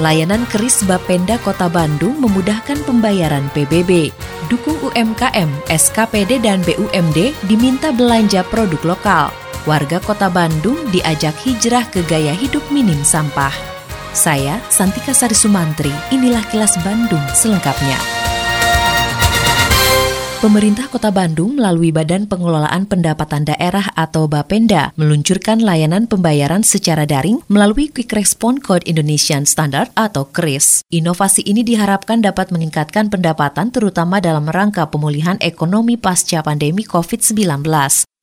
Layanan keris Bapenda Kota Bandung memudahkan pembayaran PBB. Dukung UMKM, SKPD dan BUMD diminta belanja produk lokal. Warga Kota Bandung diajak hijrah ke gaya hidup minim sampah. Saya Santika Sari Sumantri, inilah kilas Bandung selengkapnya. Pemerintah Kota Bandung melalui Badan Pengelolaan Pendapatan Daerah atau Bapenda meluncurkan layanan pembayaran secara daring melalui Quick Response Code Indonesian Standard atau KRIS. Inovasi ini diharapkan dapat meningkatkan pendapatan terutama dalam rangka pemulihan ekonomi pasca pandemi COVID-19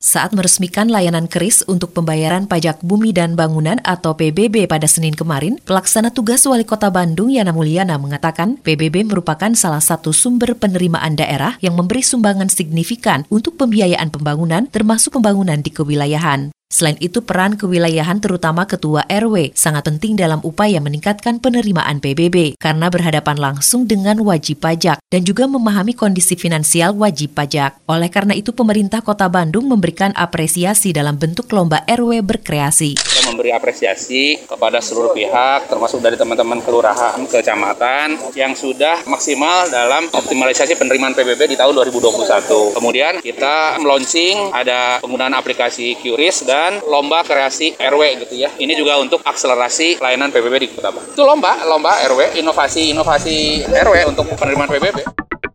saat meresmikan layanan keris untuk pembayaran pajak bumi dan bangunan atau PBB pada Senin kemarin, pelaksana tugas Wali Kota Bandung Yana Mulyana mengatakan PBB merupakan salah satu sumber penerimaan daerah yang memberi sumbangan signifikan untuk pembiayaan pembangunan termasuk pembangunan di kewilayahan. Selain itu, peran kewilayahan terutama ketua RW sangat penting dalam upaya meningkatkan penerimaan PBB karena berhadapan langsung dengan wajib pajak dan juga memahami kondisi finansial wajib pajak. Oleh karena itu, pemerintah Kota Bandung memberikan apresiasi dalam bentuk lomba RW berkreasi. Kita memberi apresiasi kepada seluruh pihak, termasuk dari teman-teman kelurahan, kecamatan yang sudah maksimal dalam optimalisasi penerimaan PBB di tahun 2021. Kemudian kita launching ada penggunaan aplikasi QRIS dan lomba kreasi RW gitu ya. Ini juga untuk akselerasi layanan PBB di Kota Bandung. Itu lomba, lomba RW, inovasi-inovasi RW untuk penerimaan PBB.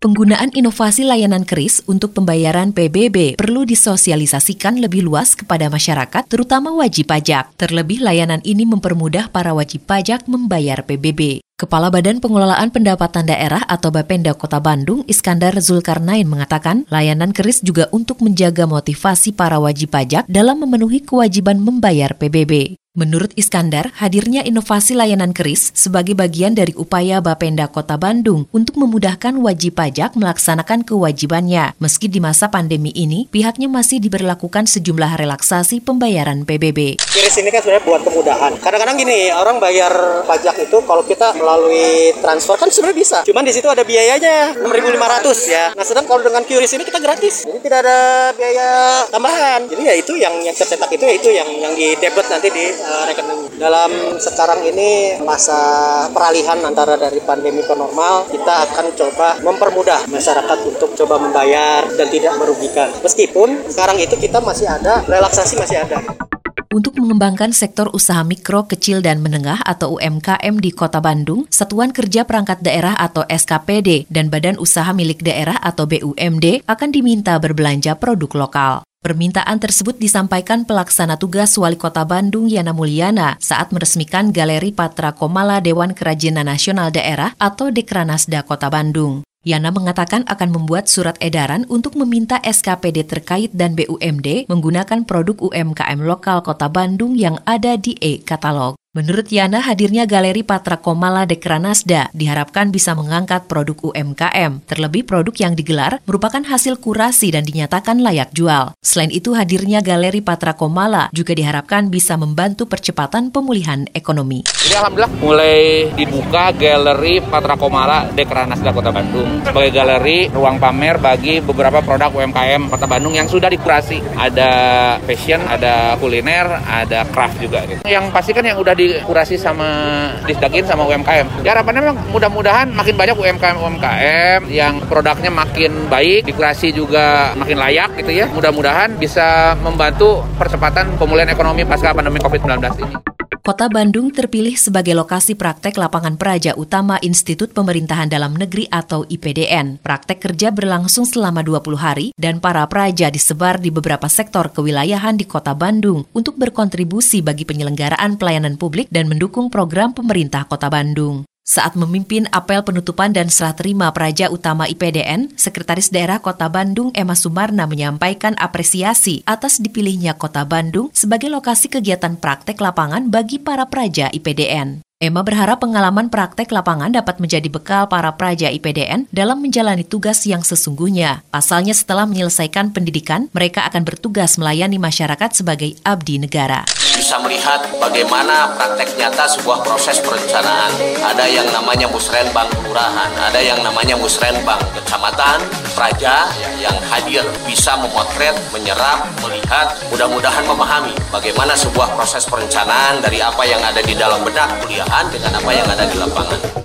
Penggunaan inovasi layanan keris untuk pembayaran PBB perlu disosialisasikan lebih luas kepada masyarakat, terutama wajib pajak. Terlebih layanan ini mempermudah para wajib pajak membayar PBB. Kepala Badan Pengelolaan Pendapatan Daerah atau Bapenda Kota Bandung, Iskandar Zulkarnain mengatakan, layanan keris juga untuk menjaga motivasi para wajib pajak dalam memenuhi kewajiban membayar PBB. Menurut Iskandar, hadirnya inovasi layanan keris sebagai bagian dari upaya Bapenda Kota Bandung untuk memudahkan wajib pajak melaksanakan kewajibannya. Meski di masa pandemi ini, pihaknya masih diberlakukan sejumlah relaksasi pembayaran PBB. Keris ini kan sebenarnya buat kemudahan. Kadang-kadang gini, orang bayar pajak itu kalau kita melalui transfer kan sebenarnya bisa. Cuman di situ ada biayanya 6.500 ya. Nah, sedang kalau dengan QRIS ini kita gratis. Jadi tidak ada biaya tambahan. Jadi ya itu yang yang tercetak itu ya itu yang yang di debit nanti di uh, rekening. Dalam sekarang ini masa peralihan antara dari pandemi ke normal, kita akan coba mempermudah masyarakat untuk coba membayar dan tidak merugikan. Meskipun sekarang itu kita masih ada relaksasi masih ada untuk mengembangkan sektor usaha mikro, kecil, dan menengah atau UMKM di Kota Bandung, Satuan Kerja Perangkat Daerah atau SKPD dan Badan Usaha Milik Daerah atau BUMD akan diminta berbelanja produk lokal. Permintaan tersebut disampaikan pelaksana tugas Wali Kota Bandung Yana Mulyana saat meresmikan Galeri Patra Komala Dewan Kerajinan Nasional Daerah atau Dekranasda Kota Bandung. Yana mengatakan akan membuat surat edaran untuk meminta SKPD terkait dan BUMD menggunakan produk UMKM lokal Kota Bandung yang ada di e-katalog. Menurut Yana, hadirnya Galeri Patra Komala Dekranasda diharapkan bisa mengangkat produk UMKM. Terlebih produk yang digelar merupakan hasil kurasi dan dinyatakan layak jual. Selain itu, hadirnya Galeri Patra Komala juga diharapkan bisa membantu percepatan pemulihan ekonomi. Jadi Alhamdulillah mulai dibuka Galeri Patra Komala Dekranasda Kota Bandung sebagai galeri ruang pamer bagi beberapa produk UMKM Kota Bandung yang sudah dikurasi. Ada fashion, ada kuliner, ada craft juga. Gitu. Yang pastikan yang udah di dikurasi sama Disdagin sama UMKM. Ya harapannya memang mudah-mudahan makin banyak UMKM-UMKM yang produknya makin baik, dikurasi juga makin layak gitu ya. Mudah-mudahan bisa membantu percepatan pemulihan ekonomi pasca pandemi COVID-19 ini. Kota Bandung terpilih sebagai lokasi praktek lapangan peraja utama Institut Pemerintahan Dalam Negeri atau IPDN. Praktek kerja berlangsung selama 20 hari dan para peraja disebar di beberapa sektor kewilayahan di Kota Bandung untuk berkontribusi bagi penyelenggaraan pelayanan publik dan mendukung program pemerintah Kota Bandung. Saat memimpin apel penutupan dan serah terima Praja Utama IPDN, Sekretaris Daerah Kota Bandung Emma Sumarna menyampaikan apresiasi atas dipilihnya Kota Bandung sebagai lokasi kegiatan praktek lapangan bagi para praja IPDN. Emma berharap pengalaman praktek lapangan dapat menjadi bekal para praja IPDN dalam menjalani tugas yang sesungguhnya. Pasalnya setelah menyelesaikan pendidikan, mereka akan bertugas melayani masyarakat sebagai abdi negara. Bisa melihat bagaimana praktek nyata sebuah proses perencanaan. Ada yang namanya musrenbang kelurahan, ada yang namanya musrenbang kecamatan, praja yang hadir bisa memotret, menyerap, melihat, mudah-mudahan memahami bagaimana sebuah proses perencanaan dari apa yang ada di dalam benak kuliah dengan apa yang ada di lapangan.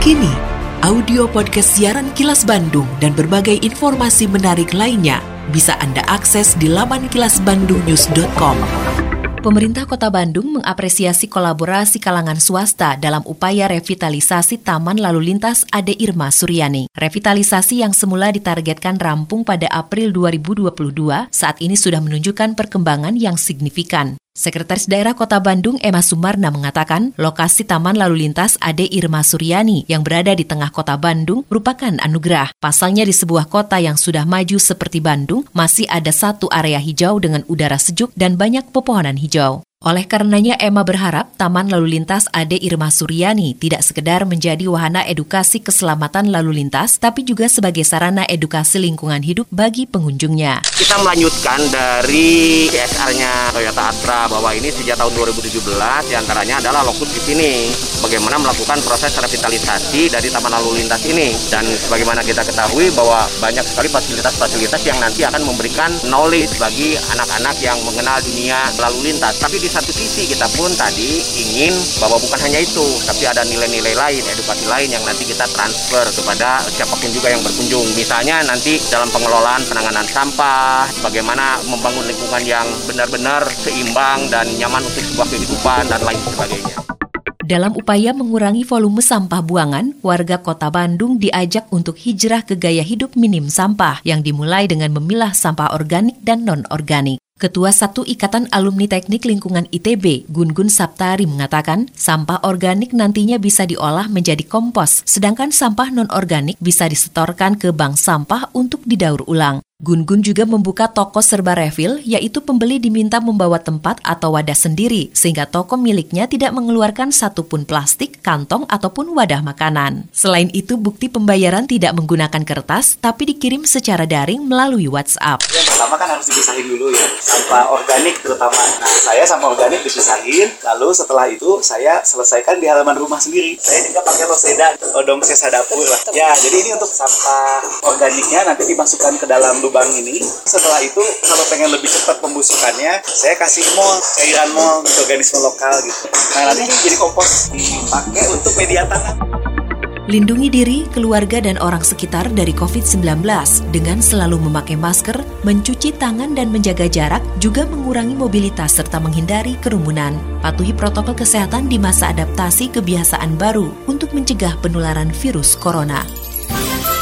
Kini, audio podcast siaran Kilas Bandung dan berbagai informasi menarik lainnya bisa Anda akses di laman kilasbandungnews.com. Pemerintah Kota Bandung mengapresiasi kolaborasi kalangan swasta dalam upaya revitalisasi Taman Lalu Lintas Ade Irma Suryani. Revitalisasi yang semula ditargetkan rampung pada April 2022 saat ini sudah menunjukkan perkembangan yang signifikan. Sekretaris Daerah Kota Bandung Emma Sumarna mengatakan lokasi Taman Lalu Lintas Ade Irma Suryani yang berada di tengah kota Bandung merupakan anugerah. Pasalnya di sebuah kota yang sudah maju seperti Bandung masih ada satu area hijau dengan udara sejuk dan banyak pepohonan hijau. Oleh karenanya Emma berharap Taman Lalu Lintas Ade Irma Suryani tidak sekedar menjadi wahana edukasi keselamatan lalu lintas, tapi juga sebagai sarana edukasi lingkungan hidup bagi pengunjungnya. Kita melanjutkan dari CSR-nya Toyota Astra bahwa ini sejak tahun 2017 di antaranya adalah lokus di sini. Bagaimana melakukan proses revitalisasi dari Taman Lalu Lintas ini. Dan sebagaimana kita ketahui bahwa banyak sekali fasilitas-fasilitas yang nanti akan memberikan knowledge bagi anak-anak yang mengenal dunia lalu lintas. Tapi di satu sisi kita pun tadi ingin bahwa bukan hanya itu, tapi ada nilai-nilai lain, edukasi lain yang nanti kita transfer kepada siapa pun juga yang berkunjung. Misalnya nanti dalam pengelolaan penanganan sampah, bagaimana membangun lingkungan yang benar-benar seimbang dan nyaman untuk sebuah kehidupan dan lain sebagainya. Dalam upaya mengurangi volume sampah buangan, warga kota Bandung diajak untuk hijrah ke gaya hidup minim sampah yang dimulai dengan memilah sampah organik dan non-organik. Ketua Satu Ikatan Alumni Teknik Lingkungan ITB, Gun Gun Saptari mengatakan, sampah organik nantinya bisa diolah menjadi kompos, sedangkan sampah non-organik bisa disetorkan ke bank sampah untuk didaur ulang. Gun Gun juga membuka toko serba refill, yaitu pembeli diminta membawa tempat atau wadah sendiri, sehingga toko miliknya tidak mengeluarkan satupun plastik, kantong, ataupun wadah makanan. Selain itu, bukti pembayaran tidak menggunakan kertas, tapi dikirim secara daring melalui WhatsApp. Yang pertama kan harus dipisahin dulu ya, sampah organik terutama. Nah, saya sampah organik dipisahin, lalu setelah itu saya selesaikan di halaman rumah sendiri. Saya juga pakai loseda, odong sesa dapur lah. Ya, jadi ini untuk sampah organiknya nanti dimasukkan ke dalam lubang ini setelah itu kalau pengen lebih cepat pembusukannya saya kasih mol cairan mol organisme lokal gitu nah nanti jadi kompos dipakai untuk media tanah Lindungi diri, keluarga, dan orang sekitar dari COVID-19 dengan selalu memakai masker, mencuci tangan dan menjaga jarak, juga mengurangi mobilitas serta menghindari kerumunan. Patuhi protokol kesehatan di masa adaptasi kebiasaan baru untuk mencegah penularan virus corona.